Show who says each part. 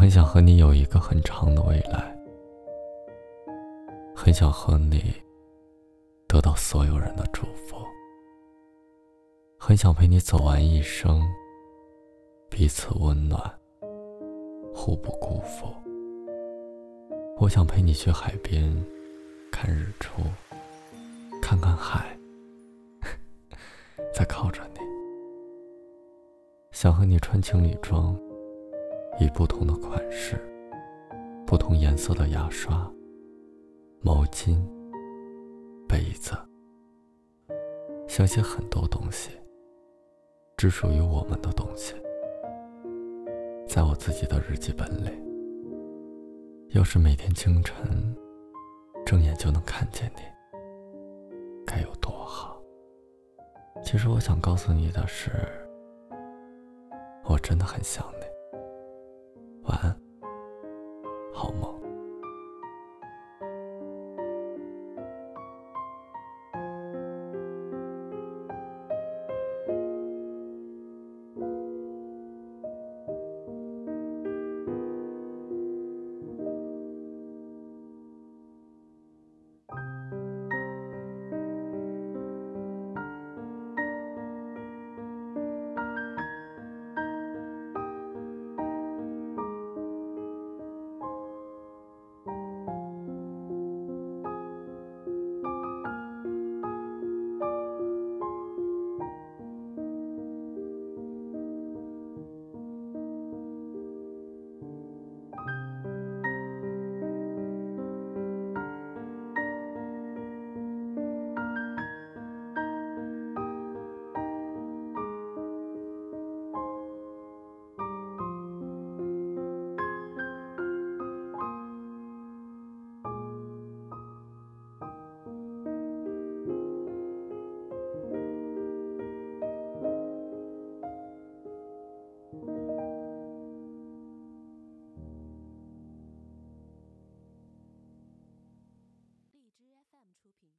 Speaker 1: 很想和你有一个很长的未来，很想和你得到所有人的祝福，很想陪你走完一生，彼此温暖，互不辜负。我想陪你去海边看日出，看看海，再靠着你。想和你穿情侣装，以不同的款式、不同颜色的牙刷、毛巾、杯子，想写很多东西，只属于我们的东西，在我自己的日记本里。要是每天清晨睁眼就能看见你，该有多好！其实我想告诉你的是。我真的很想你，晚安，出品。